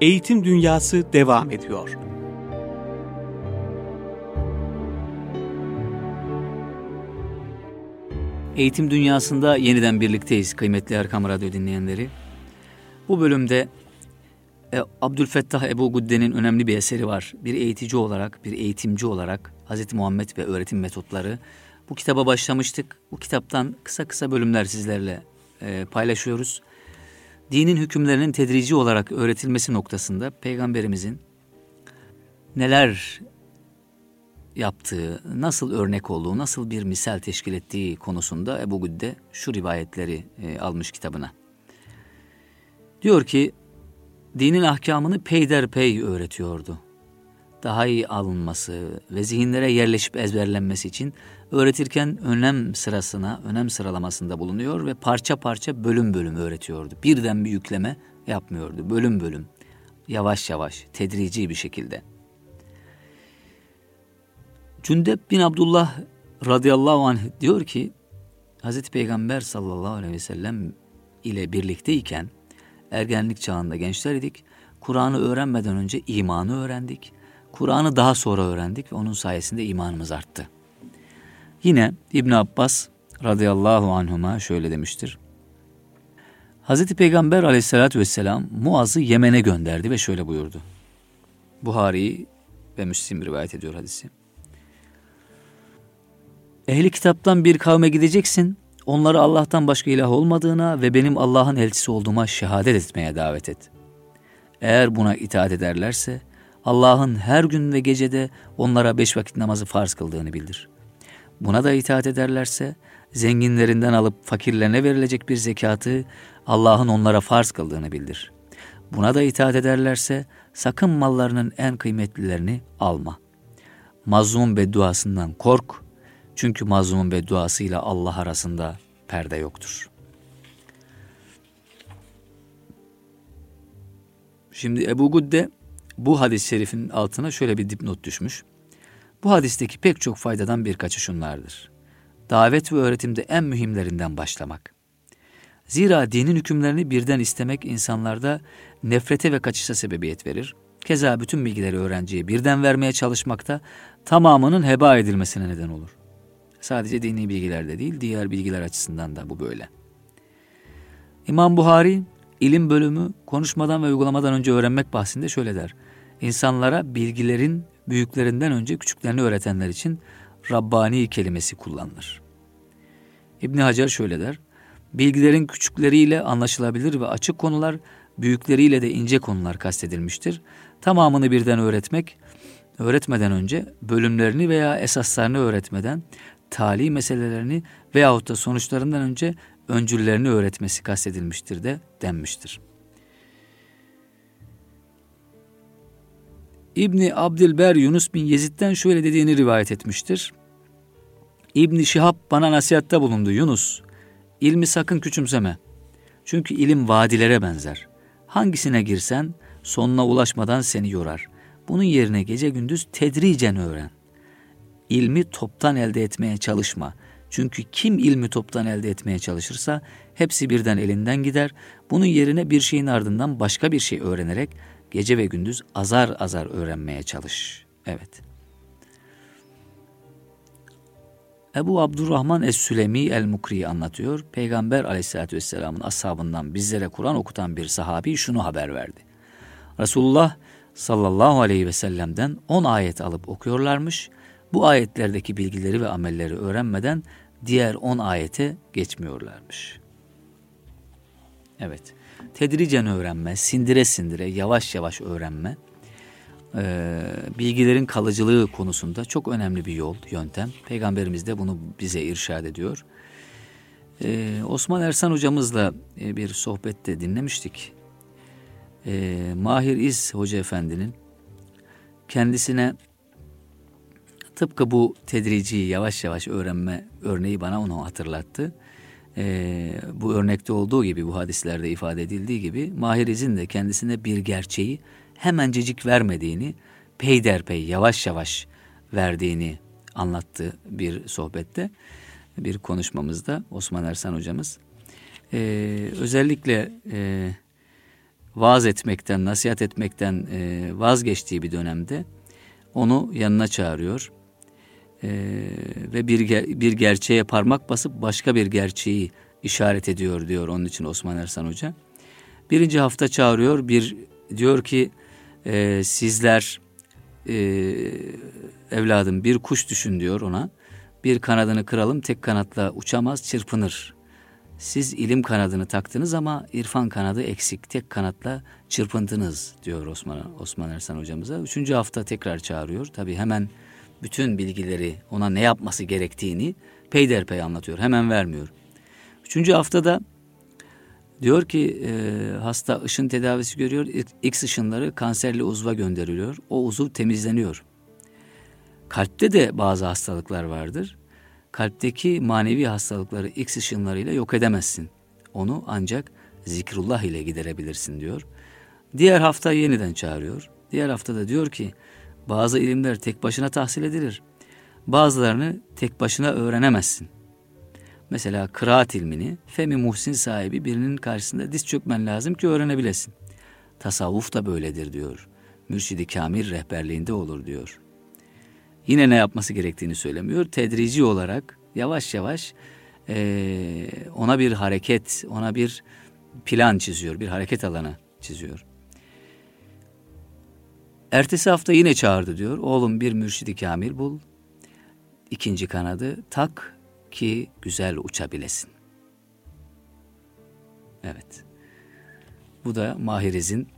Eğitim Dünyası devam ediyor. Eğitim dünyasında yeniden birlikteyiz kıymetli Erkam Radyo dinleyenleri. Bu bölümde e, Abdülfettah Ebu Gudde'nin önemli bir eseri var. Bir eğitici olarak, bir eğitimci olarak Hz. Muhammed ve öğretim metotları. Bu kitaba başlamıştık. Bu kitaptan kısa kısa bölümler sizlerle e, paylaşıyoruz. Dinin hükümlerinin tedrici olarak öğretilmesi noktasında Peygamberimizin neler yaptığı, nasıl örnek olduğu, nasıl bir misal teşkil ettiği konusunda Ebu Güdde şu rivayetleri e, almış kitabına. Diyor ki, dinin ahkamını peyderpey öğretiyordu. Daha iyi alınması ve zihinlere yerleşip ezberlenmesi için öğretirken önem sırasına, önem sıralamasında bulunuyor ve parça parça bölüm bölüm öğretiyordu. Birden bir yükleme yapmıyordu. Bölüm bölüm, yavaş yavaş, tedrici bir şekilde. Cündep bin Abdullah radıyallahu anh diyor ki Hazreti Peygamber sallallahu aleyhi ve sellem ile birlikteyken ergenlik çağında gençler idik. Kur'an'ı öğrenmeden önce imanı öğrendik. Kur'an'ı daha sonra öğrendik ve onun sayesinde imanımız arttı. Yine İbn Abbas radıyallahu anhuma şöyle demiştir. Hazreti Peygamber aleyhissalatü vesselam Muaz'ı Yemen'e gönderdi ve şöyle buyurdu. Buhari ve Müslim rivayet ediyor hadisi. Ehli kitaptan bir kavme gideceksin, onları Allah'tan başka ilah olmadığına ve benim Allah'ın elçisi olduğuma şehadet etmeye davet et. Eğer buna itaat ederlerse Allah'ın her gün ve gecede onlara beş vakit namazı farz kıldığını bildir. Buna da itaat ederlerse zenginlerinden alıp fakirlerine verilecek bir zekatı Allah'ın onlara farz kıldığını bildir. Buna da itaat ederlerse sakın mallarının en kıymetlilerini alma. Mazlum bedduasından kork. Çünkü mazlumun bedduasıyla Allah arasında perde yoktur. Şimdi Ebu Gudde bu hadis-i şerifin altına şöyle bir dipnot düşmüş. Bu hadisteki pek çok faydadan birkaçı şunlardır. Davet ve öğretimde en mühimlerinden başlamak. Zira dinin hükümlerini birden istemek insanlarda nefrete ve kaçışa sebebiyet verir. Keza bütün bilgileri öğrenciye birden vermeye çalışmakta tamamının heba edilmesine neden olur. Sadece dini bilgilerde değil, diğer bilgiler açısından da bu böyle. İmam Buhari, ilim bölümü konuşmadan ve uygulamadan önce öğrenmek bahsinde şöyle der. İnsanlara bilgilerin büyüklerinden önce küçüklerini öğretenler için Rabbani kelimesi kullanılır. İbni Hacer şöyle der. Bilgilerin küçükleriyle anlaşılabilir ve açık konular, büyükleriyle de ince konular kastedilmiştir. Tamamını birden öğretmek, öğretmeden önce bölümlerini veya esaslarını öğretmeden tali meselelerini veyahut da sonuçlarından önce öncüllerini öğretmesi kastedilmiştir de denmiştir. İbni Abdilber Yunus bin Yezid'den şöyle dediğini rivayet etmiştir. İbni Şihab bana nasihatte bulundu Yunus. İlmi sakın küçümseme. Çünkü ilim vadilere benzer. Hangisine girsen sonuna ulaşmadan seni yorar. Bunun yerine gece gündüz tedricen öğren. İlmi toptan elde etmeye çalışma. Çünkü kim ilmi toptan elde etmeye çalışırsa hepsi birden elinden gider. Bunun yerine bir şeyin ardından başka bir şey öğrenerek gece ve gündüz azar azar öğrenmeye çalış. Evet. Ebu Abdurrahman Es-Sülemi El-Mukri anlatıyor. Peygamber aleyhissalatü vesselamın ashabından bizlere Kur'an okutan bir sahabi şunu haber verdi. Resulullah sallallahu aleyhi ve sellem'den 10 ayet alıp okuyorlarmış. Bu ayetlerdeki bilgileri ve amelleri öğrenmeden diğer 10 ayete geçmiyorlarmış. Evet, tedricen öğrenme, sindire sindire, yavaş yavaş öğrenme, e, bilgilerin kalıcılığı konusunda çok önemli bir yol, yöntem. Peygamberimiz de bunu bize irşad ediyor. E, Osman Ersan hocamızla e, bir sohbette dinlemiştik. E, Mahir İz Hoca Efendi'nin kendisine tıpkı bu tedrici yavaş yavaş öğrenme örneği bana onu hatırlattı. E, bu örnekte olduğu gibi bu hadislerde ifade edildiği gibi Mahir İz'in de kendisine bir gerçeği hemencecik vermediğini, peyderpey yavaş yavaş verdiğini anlattı bir sohbette, bir konuşmamızda Osman Ersan hocamız. Ee, özellikle e, vaaz etmekten, nasihat etmekten e, vazgeçtiği bir dönemde onu yanına çağırıyor. E, ve bir, bir gerçeğe parmak basıp başka bir gerçeği işaret ediyor diyor onun için Osman Ersan Hoca. Birinci hafta çağırıyor, bir diyor ki e, sizler e, evladım bir kuş düşün diyor ona. Bir kanadını kıralım tek kanatla uçamaz çırpınır. Siz ilim kanadını taktınız ama irfan kanadı eksik tek kanatla çırpındınız diyor Osman, Osman Ersan hocamıza. Üçüncü hafta tekrar çağırıyor. Tabi hemen bütün bilgileri ona ne yapması gerektiğini peyderpey anlatıyor. Hemen vermiyor. Üçüncü haftada Diyor ki e, hasta ışın tedavisi görüyor. X ışınları kanserli uzva gönderiliyor. O uzuv temizleniyor. Kalpte de bazı hastalıklar vardır. Kalpteki manevi hastalıkları X ışınlarıyla yok edemezsin. Onu ancak zikrullah ile giderebilirsin diyor. Diğer hafta yeniden çağırıyor. Diğer hafta da diyor ki bazı ilimler tek başına tahsil edilir. Bazılarını tek başına öğrenemezsin. Mesela kıraat ilmini Femi Muhsin sahibi birinin karşısında diz çökmen lazım ki öğrenebilesin. Tasavvuf da böyledir diyor. Mürşidi Kamil rehberliğinde olur diyor. Yine ne yapması gerektiğini söylemiyor. Tedrici olarak yavaş yavaş e, ona bir hareket, ona bir plan çiziyor, bir hareket alanı çiziyor. Ertesi hafta yine çağırdı diyor. Oğlum bir mürşidi kamil bul. İkinci kanadı tak ki güzel uçabilesin. Evet. Bu da Mahiriz'in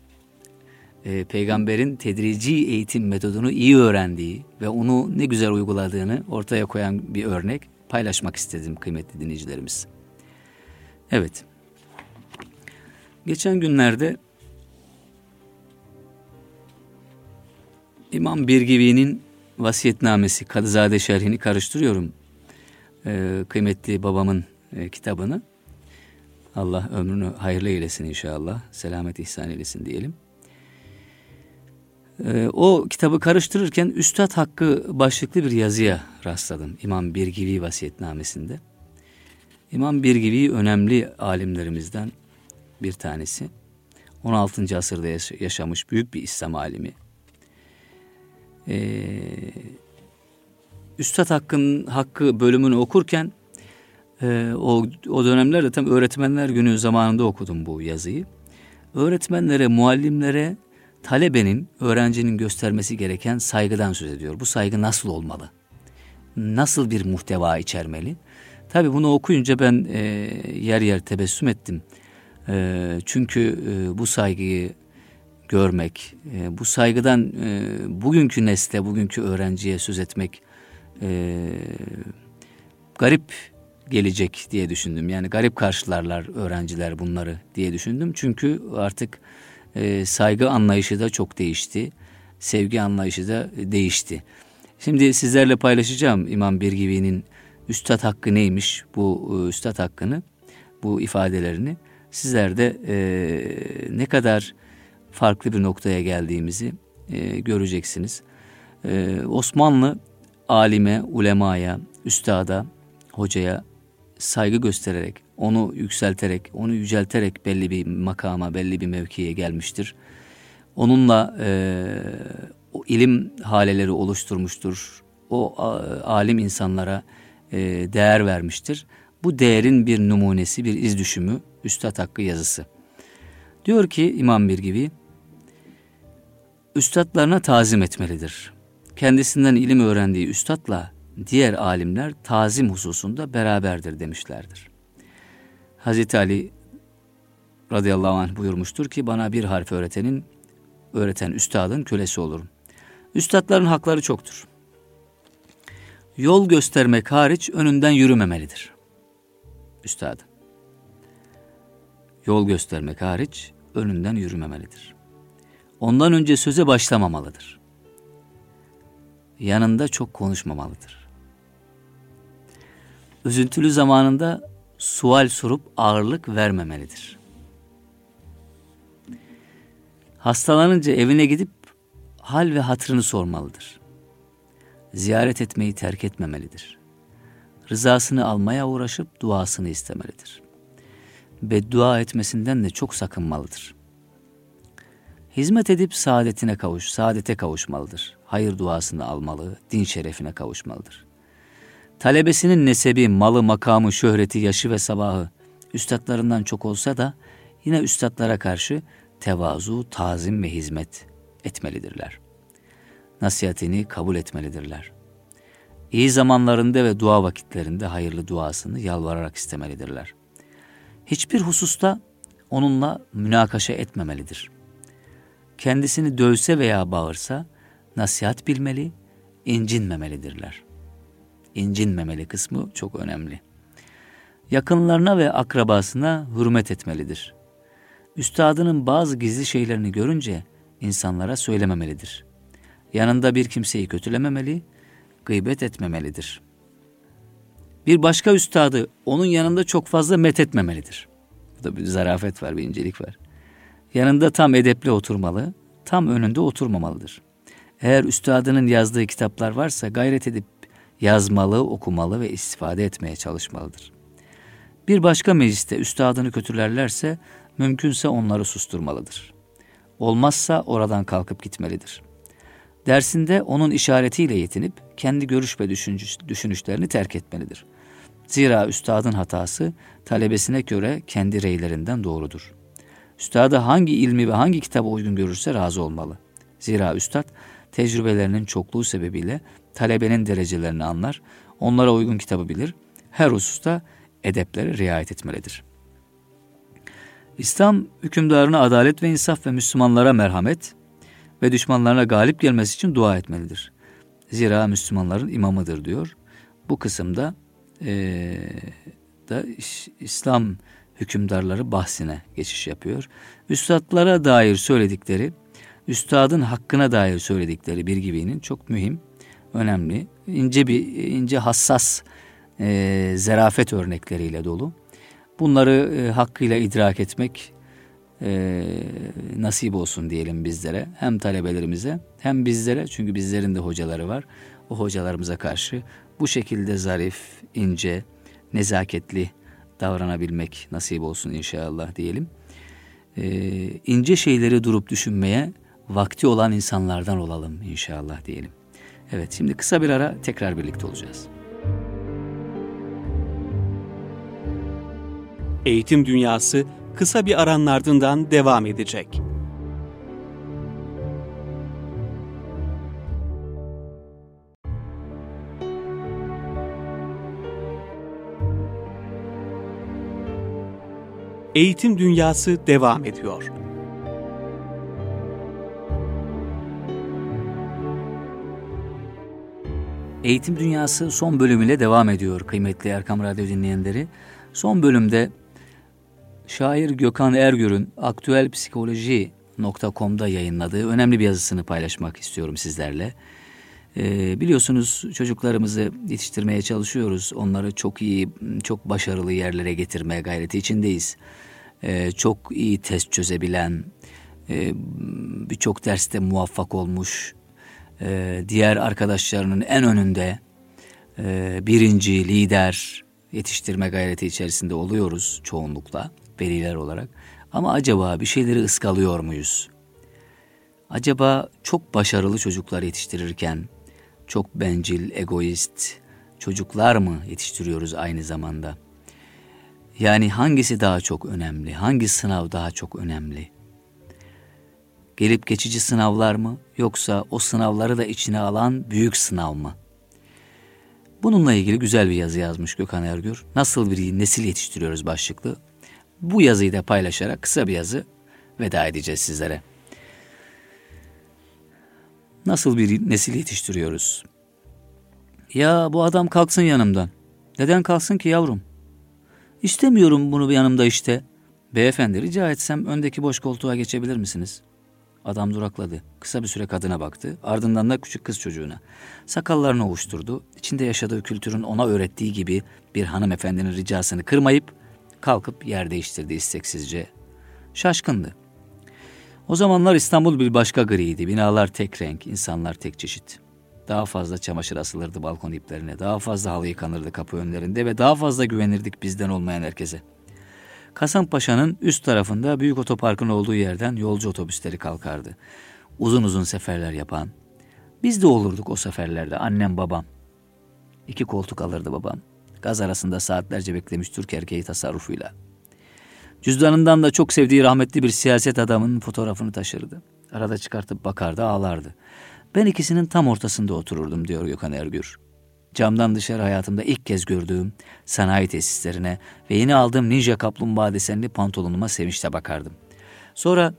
e, peygamberin tedrici eğitim metodunu iyi öğrendiği ve onu ne güzel uyguladığını ortaya koyan bir örnek paylaşmak istedim kıymetli dinleyicilerimiz. Evet. Geçen günlerde İmam Birgivi'nin vasiyetnamesi Kadızade Şerhini karıştırıyorum. Ee, kıymetli babamın e, kitabını. Allah ömrünü hayırlı eylesin inşallah. Selamet ihsan eylesin diyelim. Ee, o kitabı karıştırırken Üstad Hakkı başlıklı bir yazıya rastladım. İmam Birgivi vasiyetnamesinde. İmam Birgivi önemli alimlerimizden bir tanesi. 16. asırda yaşamış büyük bir İslam alimi. Ee, Üstad Hakkı'nın Hakkı bölümünü okurken e, o, o dönemlerde tam öğretmenler günü zamanında okudum bu yazıyı. Öğretmenlere, muallimlere talebenin, öğrencinin göstermesi gereken saygıdan söz ediyor. Bu saygı nasıl olmalı? Nasıl bir muhteva içermeli? Tabi bunu okuyunca ben e, yer yer tebessüm ettim. E, çünkü e, bu saygıyı görmek, e, bu saygıdan e, bugünkü nesle, bugünkü öğrenciye söz etmek e, garip gelecek diye düşündüm. Yani garip karşılarlar öğrenciler bunları diye düşündüm. Çünkü artık e, saygı anlayışı da çok değişti. Sevgi anlayışı da değişti. Şimdi sizlerle paylaşacağım İmam Birgivi'nin üstad hakkı neymiş bu e, üstad hakkını, bu ifadelerini. Sizler de e, ne kadar farklı bir noktaya geldiğimizi e, göreceksiniz. E, Osmanlı alime, ulemaya, üstada, hocaya saygı göstererek, onu yükselterek, onu yücelterek belli bir makama, belli bir mevkiye gelmiştir. Onunla e, o ilim haleleri oluşturmuştur. O a, alim insanlara e, değer vermiştir. Bu değerin bir numunesi, bir iz düşümü Üstad Hakkı yazısı. Diyor ki İmam bir gibi, üstadlarına tazim etmelidir. Kendisinden ilim öğrendiği üstadla diğer alimler tazim hususunda beraberdir demişlerdir. Hazreti Ali radıyallahu anh buyurmuştur ki bana bir harf öğretenin, öğreten üstadın kölesi olurum. Üstadların hakları çoktur. Yol göstermek hariç önünden yürümemelidir. Üstad. Yol göstermek hariç önünden yürümemelidir. Ondan önce söze başlamamalıdır. Yanında çok konuşmamalıdır. Üzüntülü zamanında sual sorup ağırlık vermemelidir. Hastalanınca evine gidip hal ve hatırını sormalıdır. Ziyaret etmeyi terk etmemelidir. Rızasını almaya uğraşıp duasını istemelidir. Beddua etmesinden de çok sakınmalıdır. Hizmet edip saadetine kavuş, saadete kavuşmalıdır. Hayır duasını almalı, din şerefine kavuşmalıdır. Talebesinin nesebi, malı, makamı, şöhreti, yaşı ve sabahı üstadlarından çok olsa da yine üstadlara karşı tevazu, tazim ve hizmet etmelidirler. Nasihatini kabul etmelidirler. İyi zamanlarında ve dua vakitlerinde hayırlı duasını yalvararak istemelidirler. Hiçbir hususta onunla münakaşa etmemelidir. Kendisini dövse veya bağırsa nasihat bilmeli, incinmemelidirler incinmemeli kısmı çok önemli. Yakınlarına ve akrabasına hürmet etmelidir. Üstadının bazı gizli şeylerini görünce insanlara söylememelidir. Yanında bir kimseyi kötülememeli, gıybet etmemelidir. Bir başka üstadı onun yanında çok fazla met etmemelidir. Burada bir zarafet var, bir incelik var. Yanında tam edepli oturmalı, tam önünde oturmamalıdır. Eğer üstadının yazdığı kitaplar varsa gayret edip yazmalı, okumalı ve istifade etmeye çalışmalıdır. Bir başka mecliste üstadını kötülerlerse mümkünse onları susturmalıdır. Olmazsa oradan kalkıp gitmelidir. Dersinde onun işaretiyle yetinip kendi görüş ve düşünüşlerini terk etmelidir. Zira üstadın hatası talebesine göre kendi reylerinden doğrudur. Üstadı hangi ilmi ve hangi kitaba uygun görürse razı olmalı. Zira üstad tecrübelerinin çokluğu sebebiyle talebenin derecelerini anlar, onlara uygun kitabı bilir, her hususta edeplere riayet etmelidir. İslam hükümdarına adalet ve insaf ve Müslümanlara merhamet, ve düşmanlarına galip gelmesi için dua etmelidir. Zira Müslümanların imamıdır diyor. Bu kısımda e, da İslam hükümdarları bahsine geçiş yapıyor. Üstadlara dair söyledikleri, üstadın hakkına dair söyledikleri bir gibinin çok mühim, önemli, ince bir ince hassas e, zerafet örnekleriyle dolu. Bunları e, hakkıyla idrak etmek e, nasip olsun diyelim bizlere. Hem talebelerimize hem bizlere çünkü bizlerin de hocaları var. O hocalarımıza karşı bu şekilde zarif, ince, nezaketli davranabilmek nasip olsun inşallah diyelim. E, ince şeyleri durup düşünmeye vakti olan insanlardan olalım inşallah diyelim. Evet şimdi kısa bir ara tekrar birlikte olacağız. Eğitim Dünyası kısa bir aranın ardından devam edecek. Eğitim Dünyası devam ediyor. Eğitim Dünyası son bölümüyle devam ediyor kıymetli Erkam Radyo dinleyenleri. Son bölümde şair Gökhan Ergür'ün aktüelpsikoloji.com'da yayınladığı önemli bir yazısını paylaşmak istiyorum sizlerle. Ee, biliyorsunuz çocuklarımızı yetiştirmeye çalışıyoruz. Onları çok iyi, çok başarılı yerlere getirmeye gayreti içindeyiz. Ee, çok iyi test çözebilen, e, birçok derste muvaffak olmuş, e, diğer arkadaşlarının en önünde e, birinci, lider yetiştirme gayreti içerisinde oluyoruz çoğunlukla veliler olarak. Ama acaba bir şeyleri ıskalıyor muyuz? Acaba çok başarılı çocuklar yetiştirirken çok bencil, egoist çocuklar mı yetiştiriyoruz aynı zamanda? Yani hangisi daha çok önemli? Hangi sınav daha çok önemli? Gelip geçici sınavlar mı yoksa o sınavları da içine alan büyük sınav mı? Bununla ilgili güzel bir yazı yazmış Gökhan Ergür. Nasıl bir nesil yetiştiriyoruz başlıklı. Bu yazıyı da paylaşarak kısa bir yazı veda edeceğiz sizlere. Nasıl bir nesil yetiştiriyoruz? Ya bu adam kalksın yanımdan. Neden kalksın ki yavrum? İstemiyorum bunu yanımda işte. Beyefendi rica etsem öndeki boş koltuğa geçebilir misiniz? Adam durakladı. Kısa bir süre kadına baktı. Ardından da küçük kız çocuğuna. Sakallarını ovuşturdu. İçinde yaşadığı kültürün ona öğrettiği gibi bir hanımefendinin ricasını kırmayıp kalkıp yer değiştirdi isteksizce. Şaşkındı. O zamanlar İstanbul bir başka griydi. Binalar tek renk, insanlar tek çeşit. Daha fazla çamaşır asılırdı balkon iplerine, daha fazla halı yıkanırdı kapı önlerinde ve daha fazla güvenirdik bizden olmayan herkese. Kasımpaşa'nın üst tarafında büyük otoparkın olduğu yerden yolcu otobüsleri kalkardı. Uzun uzun seferler yapan. Biz de olurduk o seferlerde annem babam. İki koltuk alırdı babam. Gaz arasında saatlerce beklemiş Türk erkeği tasarrufuyla. Cüzdanından da çok sevdiği rahmetli bir siyaset adamının fotoğrafını taşırdı. Arada çıkartıp bakardı ağlardı. Ben ikisinin tam ortasında otururdum diyor Gökhan Ergür. Camdan dışarı hayatımda ilk kez gördüğüm sanayi tesislerine ve yeni aldığım ninja kaplumbağa desenli pantolonuma sevinçle bakardım. Sonra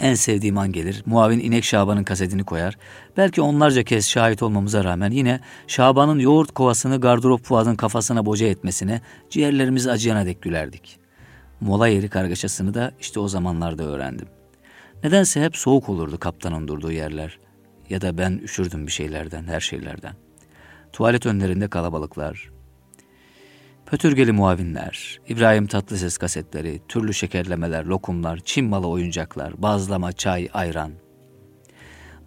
en sevdiğim an gelir, muavin İnek Şaban'ın kasetini koyar. Belki onlarca kez şahit olmamıza rağmen yine Şaban'ın yoğurt kovasını gardırop Fuad'ın kafasına boca etmesine ciğerlerimiz acıyana dek gülerdik. Mola yeri kargaşasını da işte o zamanlarda öğrendim. Nedense hep soğuk olurdu kaptanın durduğu yerler. Ya da ben üşürdüm bir şeylerden, her şeylerden. Tuvalet önlerinde kalabalıklar, Pötürgeli muavinler, İbrahim Tatlıses kasetleri, türlü şekerlemeler, lokumlar, Çin malı oyuncaklar, bazlama, çay, ayran.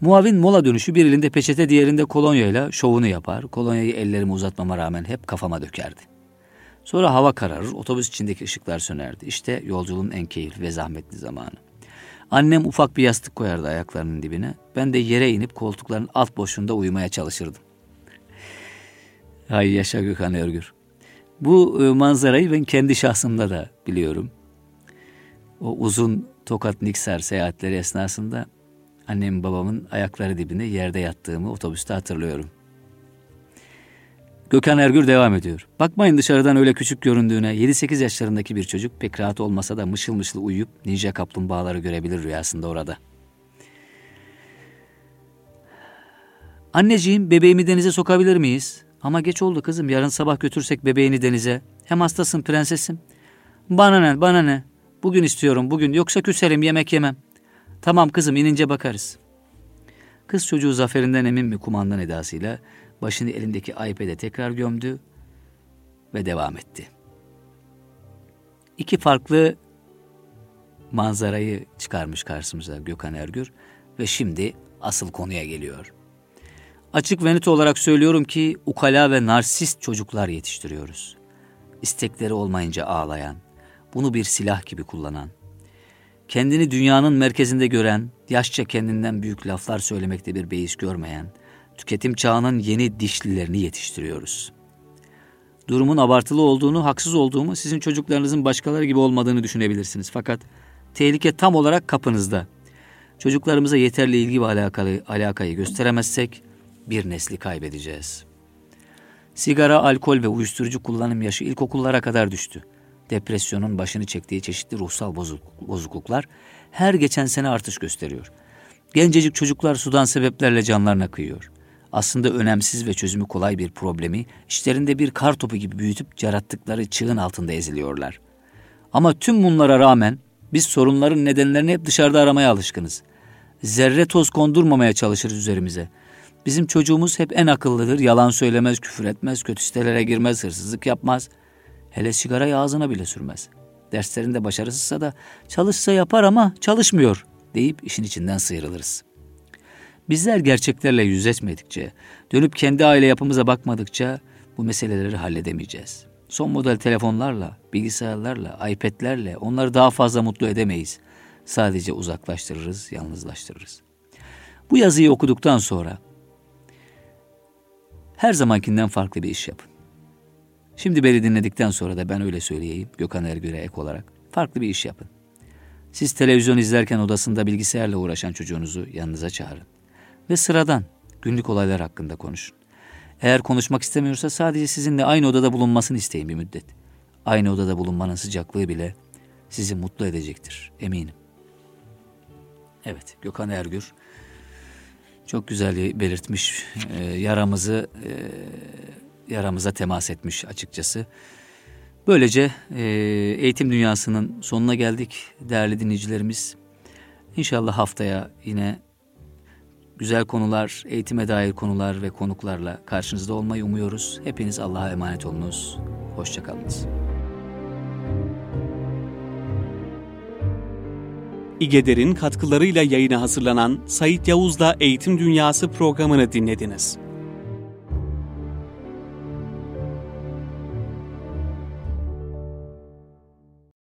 Muavin mola dönüşü bir elinde peçete diğerinde kolonyayla şovunu yapar. Kolonyayı ellerimi uzatmama rağmen hep kafama dökerdi. Sonra hava kararır, otobüs içindeki ışıklar sönerdi. İşte yolculuğun en keyifli ve zahmetli zamanı. Annem ufak bir yastık koyardı ayaklarının dibine. Ben de yere inip koltukların alt boşluğunda uyumaya çalışırdım. Hay yaşa Gökhan Örgür. Bu e, manzarayı ben kendi şahsımda da biliyorum. O uzun Tokat Niksar seyahatleri esnasında annem babamın ayakları dibinde yerde yattığımı otobüste hatırlıyorum. Gökhan Ergür devam ediyor. Bakmayın dışarıdan öyle küçük göründüğüne 7-8 yaşlarındaki bir çocuk pek rahat olmasa da mışıl mışıl uyuyup ninja kaplumbağaları görebilir rüyasında orada. Anneciğim bebeğimi denize sokabilir miyiz? Ama geç oldu kızım yarın sabah götürsek bebeğini denize. Hem hastasın prensesim. Bana ne bana ne. Bugün istiyorum bugün yoksa küserim yemek yemem. Tamam kızım inince bakarız. Kız çocuğu zaferinden emin bir kumandan edasıyla başını elindeki iPad'e tekrar gömdü ve devam etti. İki farklı manzarayı çıkarmış karşımıza Gökhan Ergür ve şimdi asıl konuya geliyor. Açık ve net olarak söylüyorum ki ukala ve narsist çocuklar yetiştiriyoruz. İstekleri olmayınca ağlayan, bunu bir silah gibi kullanan, kendini dünyanın merkezinde gören, yaşça kendinden büyük laflar söylemekte bir beis görmeyen, tüketim çağının yeni dişlilerini yetiştiriyoruz. Durumun abartılı olduğunu, haksız olduğumu, sizin çocuklarınızın başkaları gibi olmadığını düşünebilirsiniz. Fakat tehlike tam olarak kapınızda. Çocuklarımıza yeterli ilgi ve alakalı, alakayı gösteremezsek bir nesli kaybedeceğiz. Sigara, alkol ve uyuşturucu kullanım yaşı ilkokullara kadar düştü. Depresyonun başını çektiği çeşitli ruhsal bozukluklar her geçen sene artış gösteriyor. Gencecik çocuklar sudan sebeplerle canlarına kıyıyor. Aslında önemsiz ve çözümü kolay bir problemi işlerinde bir kar topu gibi büyütüp yarattıkları çığın altında eziliyorlar. Ama tüm bunlara rağmen biz sorunların nedenlerini hep dışarıda aramaya alışkınız. Zerre toz kondurmamaya çalışırız üzerimize. Bizim çocuğumuz hep en akıllıdır. Yalan söylemez, küfür etmez, kötü sitelere girmez, hırsızlık yapmaz. Hele sigarayı ağzına bile sürmez. Derslerinde başarısızsa da çalışsa yapar ama çalışmıyor deyip işin içinden sıyrılırız. Bizler gerçeklerle yüzleşmedikçe, dönüp kendi aile yapımıza bakmadıkça bu meseleleri halledemeyeceğiz. Son model telefonlarla, bilgisayarlarla, iPad'lerle onları daha fazla mutlu edemeyiz. Sadece uzaklaştırırız, yalnızlaştırırız. Bu yazıyı okuduktan sonra her zamankinden farklı bir iş yapın. Şimdi beni dinledikten sonra da ben öyle söyleyeyim Gökhan Ergür'e ek olarak. Farklı bir iş yapın. Siz televizyon izlerken odasında bilgisayarla uğraşan çocuğunuzu yanınıza çağırın. Ve sıradan günlük olaylar hakkında konuşun. Eğer konuşmak istemiyorsa sadece sizinle aynı odada bulunmasını isteyin bir müddet. Aynı odada bulunmanın sıcaklığı bile sizi mutlu edecektir eminim. Evet Gökhan Ergür çok güzel belirtmiş e, yaramızı e, yaramıza temas etmiş açıkçası. Böylece e, eğitim dünyasının sonuna geldik değerli dinleyicilerimiz. İnşallah haftaya yine güzel konular, eğitime dair konular ve konuklarla karşınızda olmayı umuyoruz. Hepiniz Allah'a emanet olunuz. Hoşçakalınız. İgeder'in katkılarıyla yayına hazırlanan Sait Yavuz'la Eğitim Dünyası programını dinlediniz.